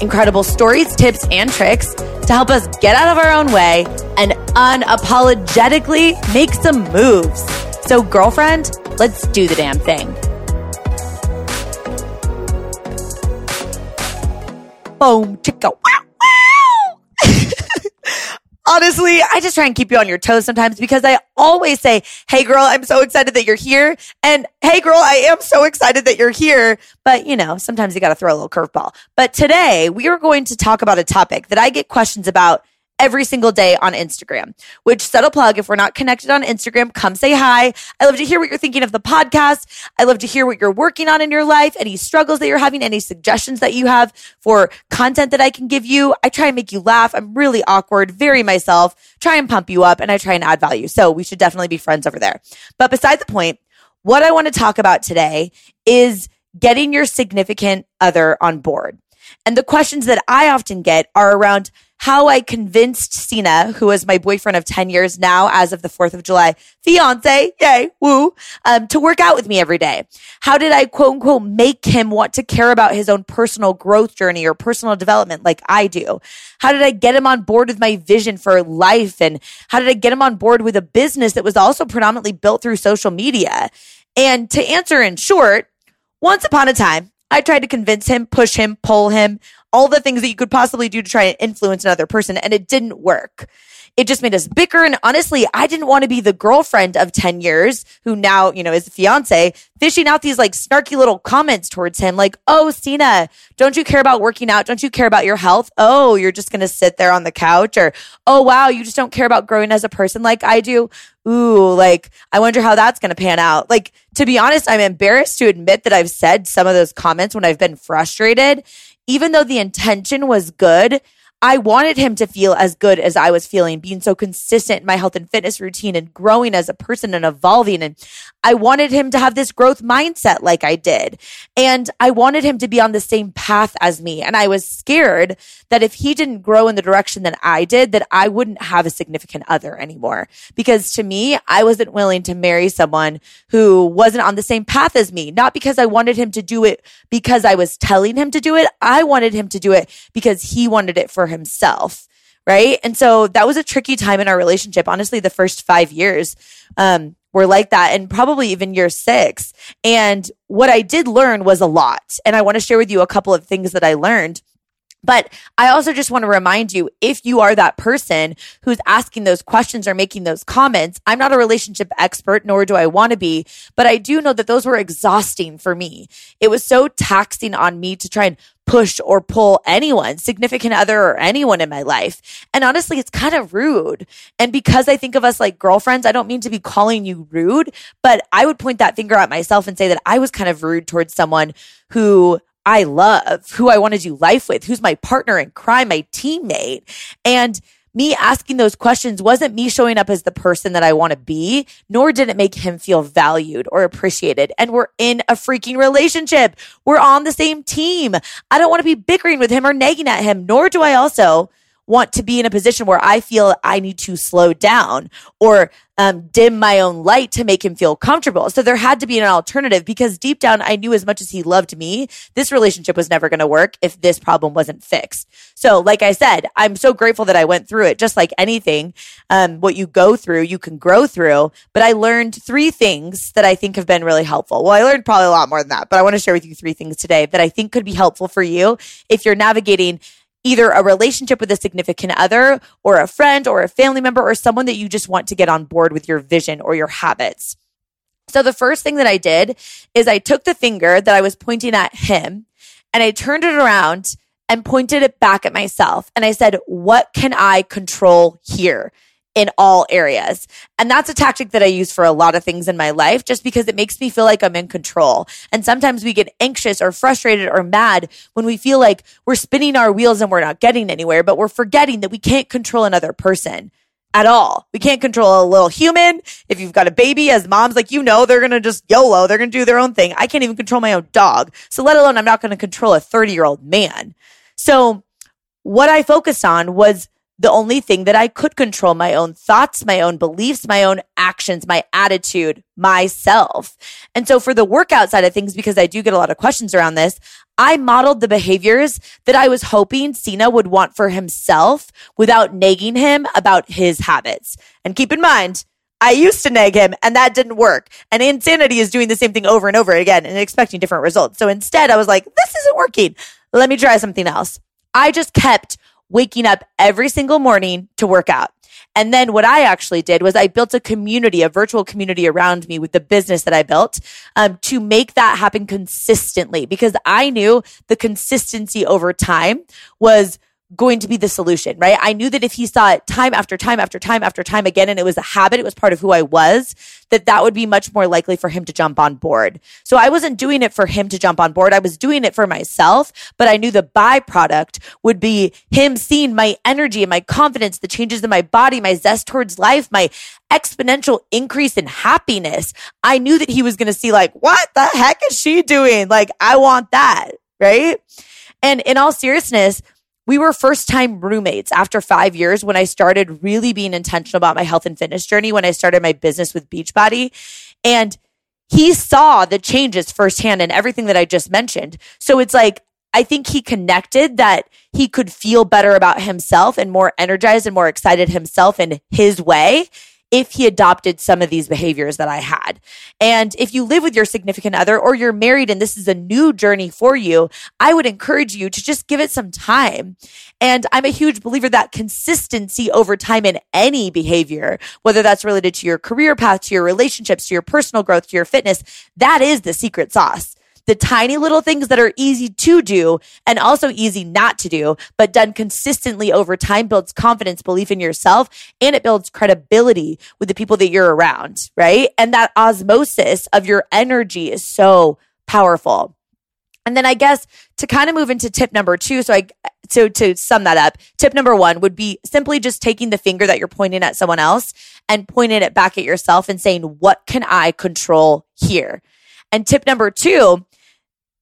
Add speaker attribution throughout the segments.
Speaker 1: incredible stories, tips, and tricks to help us get out of our own way and unapologetically make some moves. So, girlfriend, let's do the damn thing. Boom, wow. Honestly, I just try and keep you on your toes sometimes because I always say, Hey girl, I'm so excited that you're here. And Hey girl, I am so excited that you're here. But you know, sometimes you got to throw a little curveball. But today we are going to talk about a topic that I get questions about every single day on Instagram, which subtle plug. If we're not connected on Instagram, come say hi. I love to hear what you're thinking of the podcast. I love to hear what you're working on in your life, any struggles that you're having, any suggestions that you have for content that I can give you. I try and make you laugh. I'm really awkward, very myself, try and pump you up and I try and add value. So we should definitely be friends over there. But beside the point, what I want to talk about today is getting your significant other on board. And the questions that I often get are around how I convinced Cena, who is my boyfriend of 10 years now, as of the 4th of July, fiance, yay, woo, um, to work out with me every day. How did I quote unquote make him want to care about his own personal growth journey or personal development like I do? How did I get him on board with my vision for life? And how did I get him on board with a business that was also predominantly built through social media? And to answer in short, once upon a time, I tried to convince him, push him, pull him, all the things that you could possibly do to try and influence another person, and it didn't work. It just made us bicker. And honestly, I didn't want to be the girlfriend of 10 years who now, you know, is the fiance, fishing out these like snarky little comments towards him. Like, oh, Cena, don't you care about working out? Don't you care about your health? Oh, you're just going to sit there on the couch or, oh, wow, you just don't care about growing as a person like I do. Ooh, like, I wonder how that's going to pan out. Like, to be honest, I'm embarrassed to admit that I've said some of those comments when I've been frustrated even though the intention was good, I wanted him to feel as good as I was feeling, being so consistent in my health and fitness routine and growing as a person and evolving. And I wanted him to have this growth mindset like I did. And I wanted him to be on the same path as me. And I was scared that if he didn't grow in the direction that I did, that I wouldn't have a significant other anymore. Because to me, I wasn't willing to marry someone who wasn't on the same path as me. Not because I wanted him to do it because I was telling him to do it. I wanted him to do it because he wanted it for himself. Right. And so that was a tricky time in our relationship. Honestly, the first five years, um, were like that and probably even year six. And what I did learn was a lot. And I want to share with you a couple of things that I learned. But I also just want to remind you if you are that person who's asking those questions or making those comments, I'm not a relationship expert, nor do I want to be, but I do know that those were exhausting for me. It was so taxing on me to try and push or pull anyone, significant other or anyone in my life. And honestly, it's kind of rude. And because I think of us like girlfriends, I don't mean to be calling you rude, but I would point that finger at myself and say that I was kind of rude towards someone who I love, who I want to do life with, who's my partner in crime, my teammate. And me asking those questions wasn't me showing up as the person that I want to be, nor did it make him feel valued or appreciated. And we're in a freaking relationship. We're on the same team. I don't want to be bickering with him or nagging at him, nor do I also want to be in a position where I feel I need to slow down or um, dim my own light to make him feel comfortable. So there had to be an alternative because deep down, I knew as much as he loved me, this relationship was never going to work if this problem wasn't fixed. So, like I said, I'm so grateful that I went through it. Just like anything, um, what you go through, you can grow through. But I learned three things that I think have been really helpful. Well, I learned probably a lot more than that, but I want to share with you three things today that I think could be helpful for you if you're navigating either a relationship with a significant other or a friend or a family member or someone that you just want to get on board with your vision or your habits. So the first thing that I did is I took the finger that I was pointing at him and I turned it around and pointed it back at myself. And I said, what can I control here? In all areas. And that's a tactic that I use for a lot of things in my life just because it makes me feel like I'm in control. And sometimes we get anxious or frustrated or mad when we feel like we're spinning our wheels and we're not getting anywhere, but we're forgetting that we can't control another person at all. We can't control a little human. If you've got a baby as moms, like, you know, they're going to just YOLO. They're going to do their own thing. I can't even control my own dog. So let alone I'm not going to control a 30 year old man. So what I focused on was the only thing that I could control my own thoughts, my own beliefs, my own actions, my attitude, myself. And so for the workout side of things, because I do get a lot of questions around this, I modeled the behaviors that I was hoping Cena would want for himself without nagging him about his habits. And keep in mind, I used to nag him and that didn't work. And insanity is doing the same thing over and over again and expecting different results. So instead, I was like, this isn't working. Let me try something else. I just kept waking up every single morning to work out. And then what I actually did was I built a community, a virtual community around me with the business that I built um, to make that happen consistently because I knew the consistency over time was going to be the solution, right? I knew that if he saw it time after time after time after time again, and it was a habit, it was part of who I was, that that would be much more likely for him to jump on board. So I wasn't doing it for him to jump on board. I was doing it for myself, but I knew the byproduct would be him seeing my energy and my confidence, the changes in my body, my zest towards life, my exponential increase in happiness. I knew that he was going to see like, what the heck is she doing? Like, I want that. Right. And in all seriousness, we were first time roommates after five years when I started really being intentional about my health and fitness journey, when I started my business with Beachbody. And he saw the changes firsthand and everything that I just mentioned. So it's like, I think he connected that he could feel better about himself and more energized and more excited himself in his way if he adopted some of these behaviors that I had. And if you live with your significant other or you're married and this is a new journey for you, I would encourage you to just give it some time. And I'm a huge believer that consistency over time in any behavior, whether that's related to your career path, to your relationships, to your personal growth, to your fitness, that is the secret sauce the tiny little things that are easy to do and also easy not to do, but done consistently over time builds confidence, belief in yourself, and it builds credibility with the people that you're around, right? And that osmosis of your energy is so powerful. And then I guess to kind of move into tip number two, so I so to sum that up, tip number one would be simply just taking the finger that you're pointing at someone else and pointing it back at yourself and saying, what can I control here? And tip number two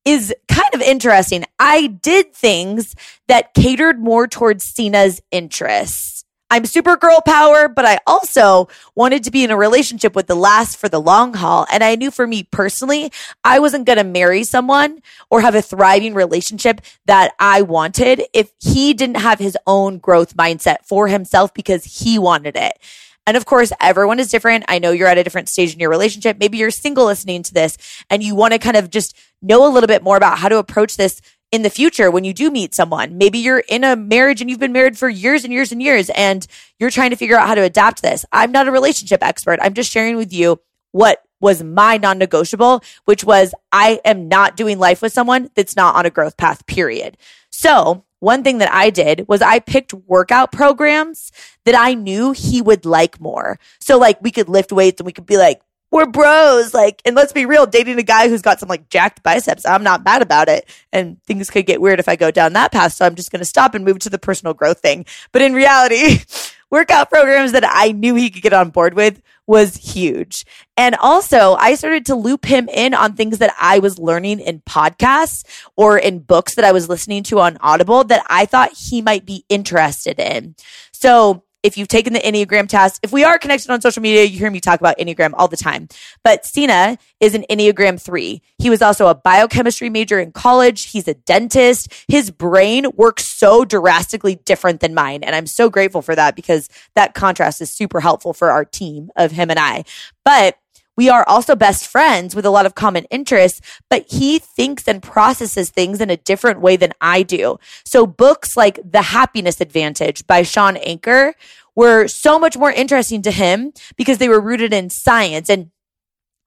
Speaker 1: is kind of interesting. I did things that catered more towards Cena's interests. I'm super girl power, but I also wanted to be in a relationship with the last for the long haul. And I knew for me personally, I wasn't going to marry someone or have a thriving relationship that I wanted if he didn't have his own growth mindset for himself because he wanted it. And of course, everyone is different. I know you're at a different stage in your relationship. Maybe you're single listening to this and you want to kind of just know a little bit more about how to approach this in the future when you do meet someone. Maybe you're in a marriage and you've been married for years and years and years and you're trying to figure out how to adapt this. I'm not a relationship expert. I'm just sharing with you what was my non negotiable, which was I am not doing life with someone that's not on a growth path, period. So one thing that I did was I picked workout programs that I knew he would like more. So like we could lift weights and we could be like, we're bros. Like, and let's be real, dating a guy who's got some like jacked biceps, I'm not mad about it. And things could get weird if I go down that path. So I'm just going to stop and move to the personal growth thing. But in reality, workout programs that I knew he could get on board with was huge. And also, I started to loop him in on things that I was learning in podcasts or in books that I was listening to on Audible that I thought he might be interested in. So if you've taken the Enneagram test, if we are connected on social media, you hear me talk about Enneagram all the time. But Cena is an Enneagram three. He was also a biochemistry major in college. He's a dentist. His brain works so drastically different than mine. And I'm so grateful for that because that contrast is super helpful for our team of him and I. But we are also best friends with a lot of common interests, but he thinks and processes things in a different way than I do. So books like The Happiness Advantage by Shawn Achor were so much more interesting to him because they were rooted in science. And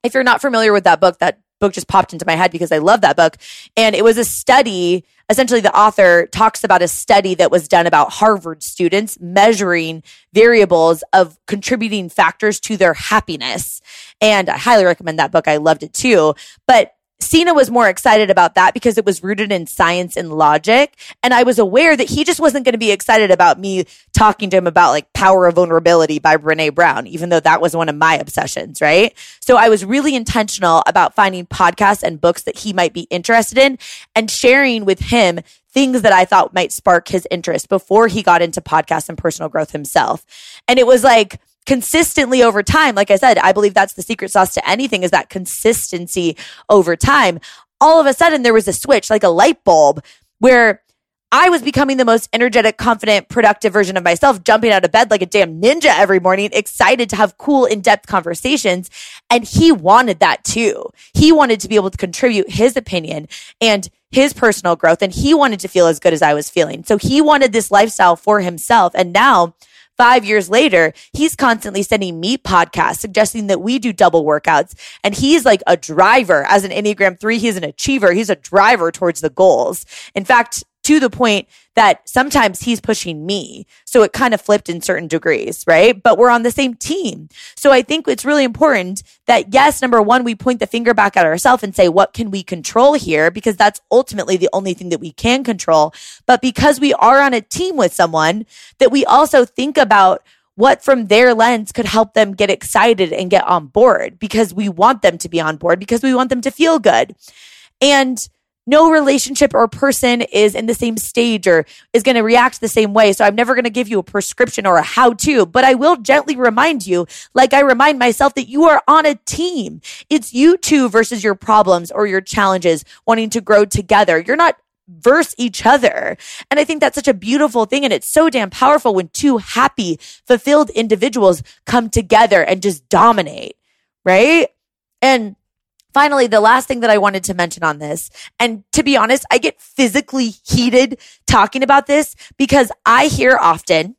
Speaker 1: if you're not familiar with that book, that book just popped into my head because I love that book. And it was a study essentially the author talks about a study that was done about Harvard students measuring variables of contributing factors to their happiness. And I highly recommend that book. I loved it too. But Cena was more excited about that because it was rooted in science and logic. And I was aware that he just wasn't going to be excited about me talking to him about like Power of Vulnerability by Brene Brown, even though that was one of my obsessions, right? So I was really intentional about finding podcasts and books that he might be interested in and sharing with him things that I thought might spark his interest before he got into podcasts and personal growth himself. And it was like, consistently over time, like I said, I believe that's the secret sauce to anything is that consistency over time. All of a sudden there was a switch, like a light bulb where I was becoming the most energetic, confident, productive version of myself, jumping out of bed like a damn ninja every morning, excited to have cool, in depth conversations. And he wanted that too. He wanted to be able to contribute his opinion and his personal growth. And he wanted to feel as good as I was feeling. So he wanted this lifestyle for himself. And now Five years later, he's constantly sending me podcasts suggesting that we do double workouts. And he's like a driver as an Enneagram three. He's an achiever. He's a driver towards the goals. In fact, to the point that sometimes he's pushing me. So it kind of flipped in certain degrees, right? But we're on the same team. So I think it's really important that yes, number one, we point the finger back at ourselves and say, what can we control here? Because that's ultimately the only thing that we can control. But because we are on a team with someone that we also think about what from their lens could help them get excited and get on board because we want them to be on board because we want them to feel good. And no relationship or person is in the same stage or is going to react the same way. So I'm never going to give you a prescription or a how to, but I will gently remind you, like I remind myself that you are on a team. It's you two versus your problems or your challenges wanting to grow together. You're not verse each other. And I think that's such a beautiful thing. And it's so damn powerful when two happy, fulfilled individuals come together and just dominate. Right. And Finally, the last thing that I wanted to mention on this, and to be honest, I get physically heated talking about this because I hear often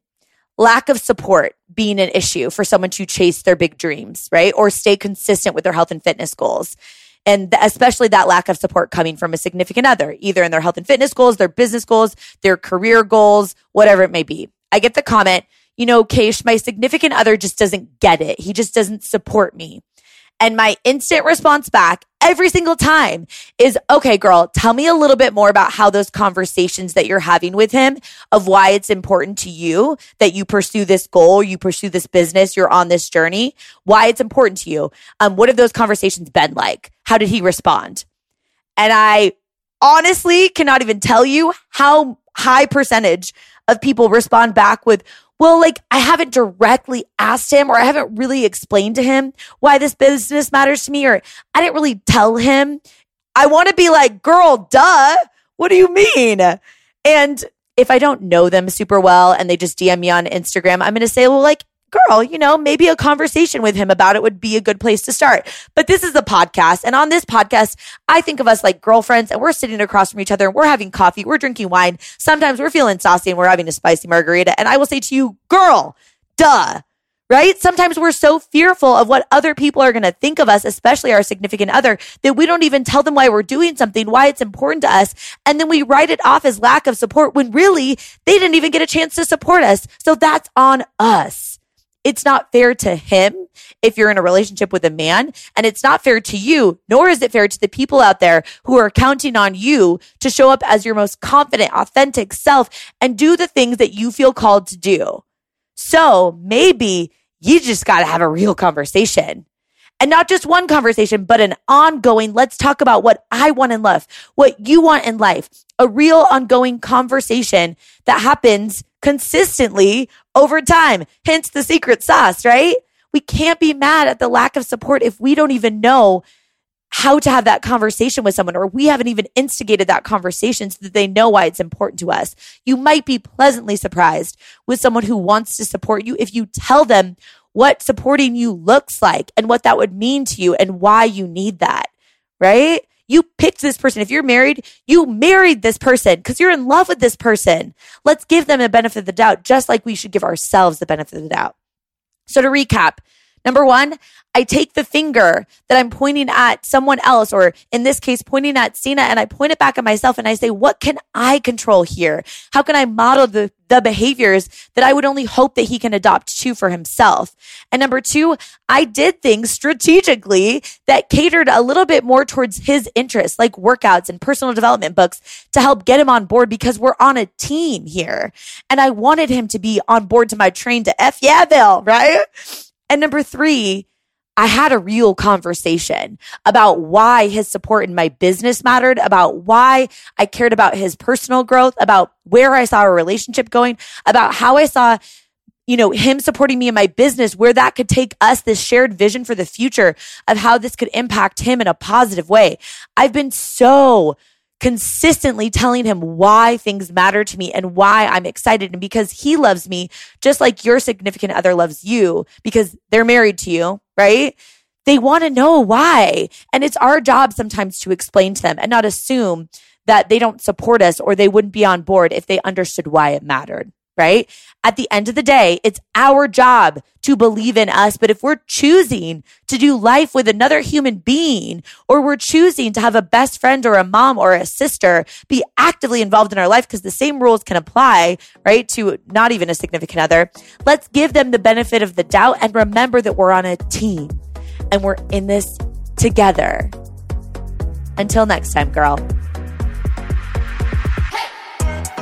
Speaker 1: lack of support being an issue for someone to chase their big dreams, right? Or stay consistent with their health and fitness goals. And especially that lack of support coming from a significant other, either in their health and fitness goals, their business goals, their career goals, whatever it may be. I get the comment, you know, Keish, my significant other just doesn't get it. He just doesn't support me. And my instant response back every single time is, okay, girl, tell me a little bit more about how those conversations that you're having with him of why it's important to you that you pursue this goal, you pursue this business, you're on this journey, why it's important to you. Um, what have those conversations been like? How did he respond? And I honestly cannot even tell you how high percentage of people respond back with, well, like I haven't directly asked him or I haven't really explained to him why this business matters to me or I didn't really tell him. I want to be like, girl, duh. What do you mean? And if I don't know them super well and they just DM me on Instagram, I'm going to say, well, like, girl, you know, maybe a conversation with him about it would be a good place to start. But this is a podcast. And on this podcast, I think of us like girlfriends and we're sitting across from each other and we're having coffee, we're drinking wine. Sometimes we're feeling saucy and we're having a spicy margarita. And I will say to you, girl, duh. Right? Sometimes we're so fearful of what other people are going to think of us, especially our significant other, that we don't even tell them why we're doing something, why it's important to us. And then we write it off as lack of support when really they didn't even get a chance to support us. So that's on us. It's not fair to him if you're in a relationship with a man, and it's not fair to you, nor is it fair to the people out there who are counting on you to show up as your most confident, authentic self and do the things that you feel called to do. So maybe you just got to have a real conversation. And not just one conversation, but an ongoing, let's talk about what I want in life, what you want in life, a real ongoing conversation that happens consistently over time. Hence the secret sauce, right? We can't be mad at the lack of support if we don't even know how to have that conversation with someone or we haven't even instigated that conversation so that they know why it's important to us. You might be pleasantly surprised with someone who wants to support you if you tell them what supporting you looks like and what that would mean to you and why you need that, right? You picked this person. If you're married, you married this person because you're in love with this person. Let's give them the benefit of the doubt, just like we should give ourselves the benefit of the doubt. So to recap, Number one, I take the finger that I'm pointing at someone else, or in this case, pointing at Cena, and I point it back at myself and I say, what can I control here? How can I model the, the behaviors that I would only hope that he can adopt to for himself? And number two, I did things strategically that catered a little bit more towards his interests, like workouts and personal development books to help get him on board because we're on a team here. And I wanted him to be on board to my train to F yeah, Bill, right? And number three, I had a real conversation about why his support in my business mattered, about why I cared about his personal growth, about where I saw a relationship going, about how I saw, you know, him supporting me in my business, where that could take us, this shared vision for the future of how this could impact him in a positive way. I've been so consistently telling him why things matter to me and why I'm excited. And because he loves me, just like your significant other loves you, because they're married to you, right? They want to know why. And it's our job sometimes to explain to them and not assume that they don't support us or they wouldn't be on board if they understood why it mattered right? At the end of the day, it's our job to believe in us. But if we're choosing to do life with another human being, or we're choosing to have a best friend or a mom or a sister be actively involved in our life, because the same rules can apply, right, to not even a significant other, let's give them the benefit of the doubt and remember that we're on a team and we're in this together. Until next time, girl.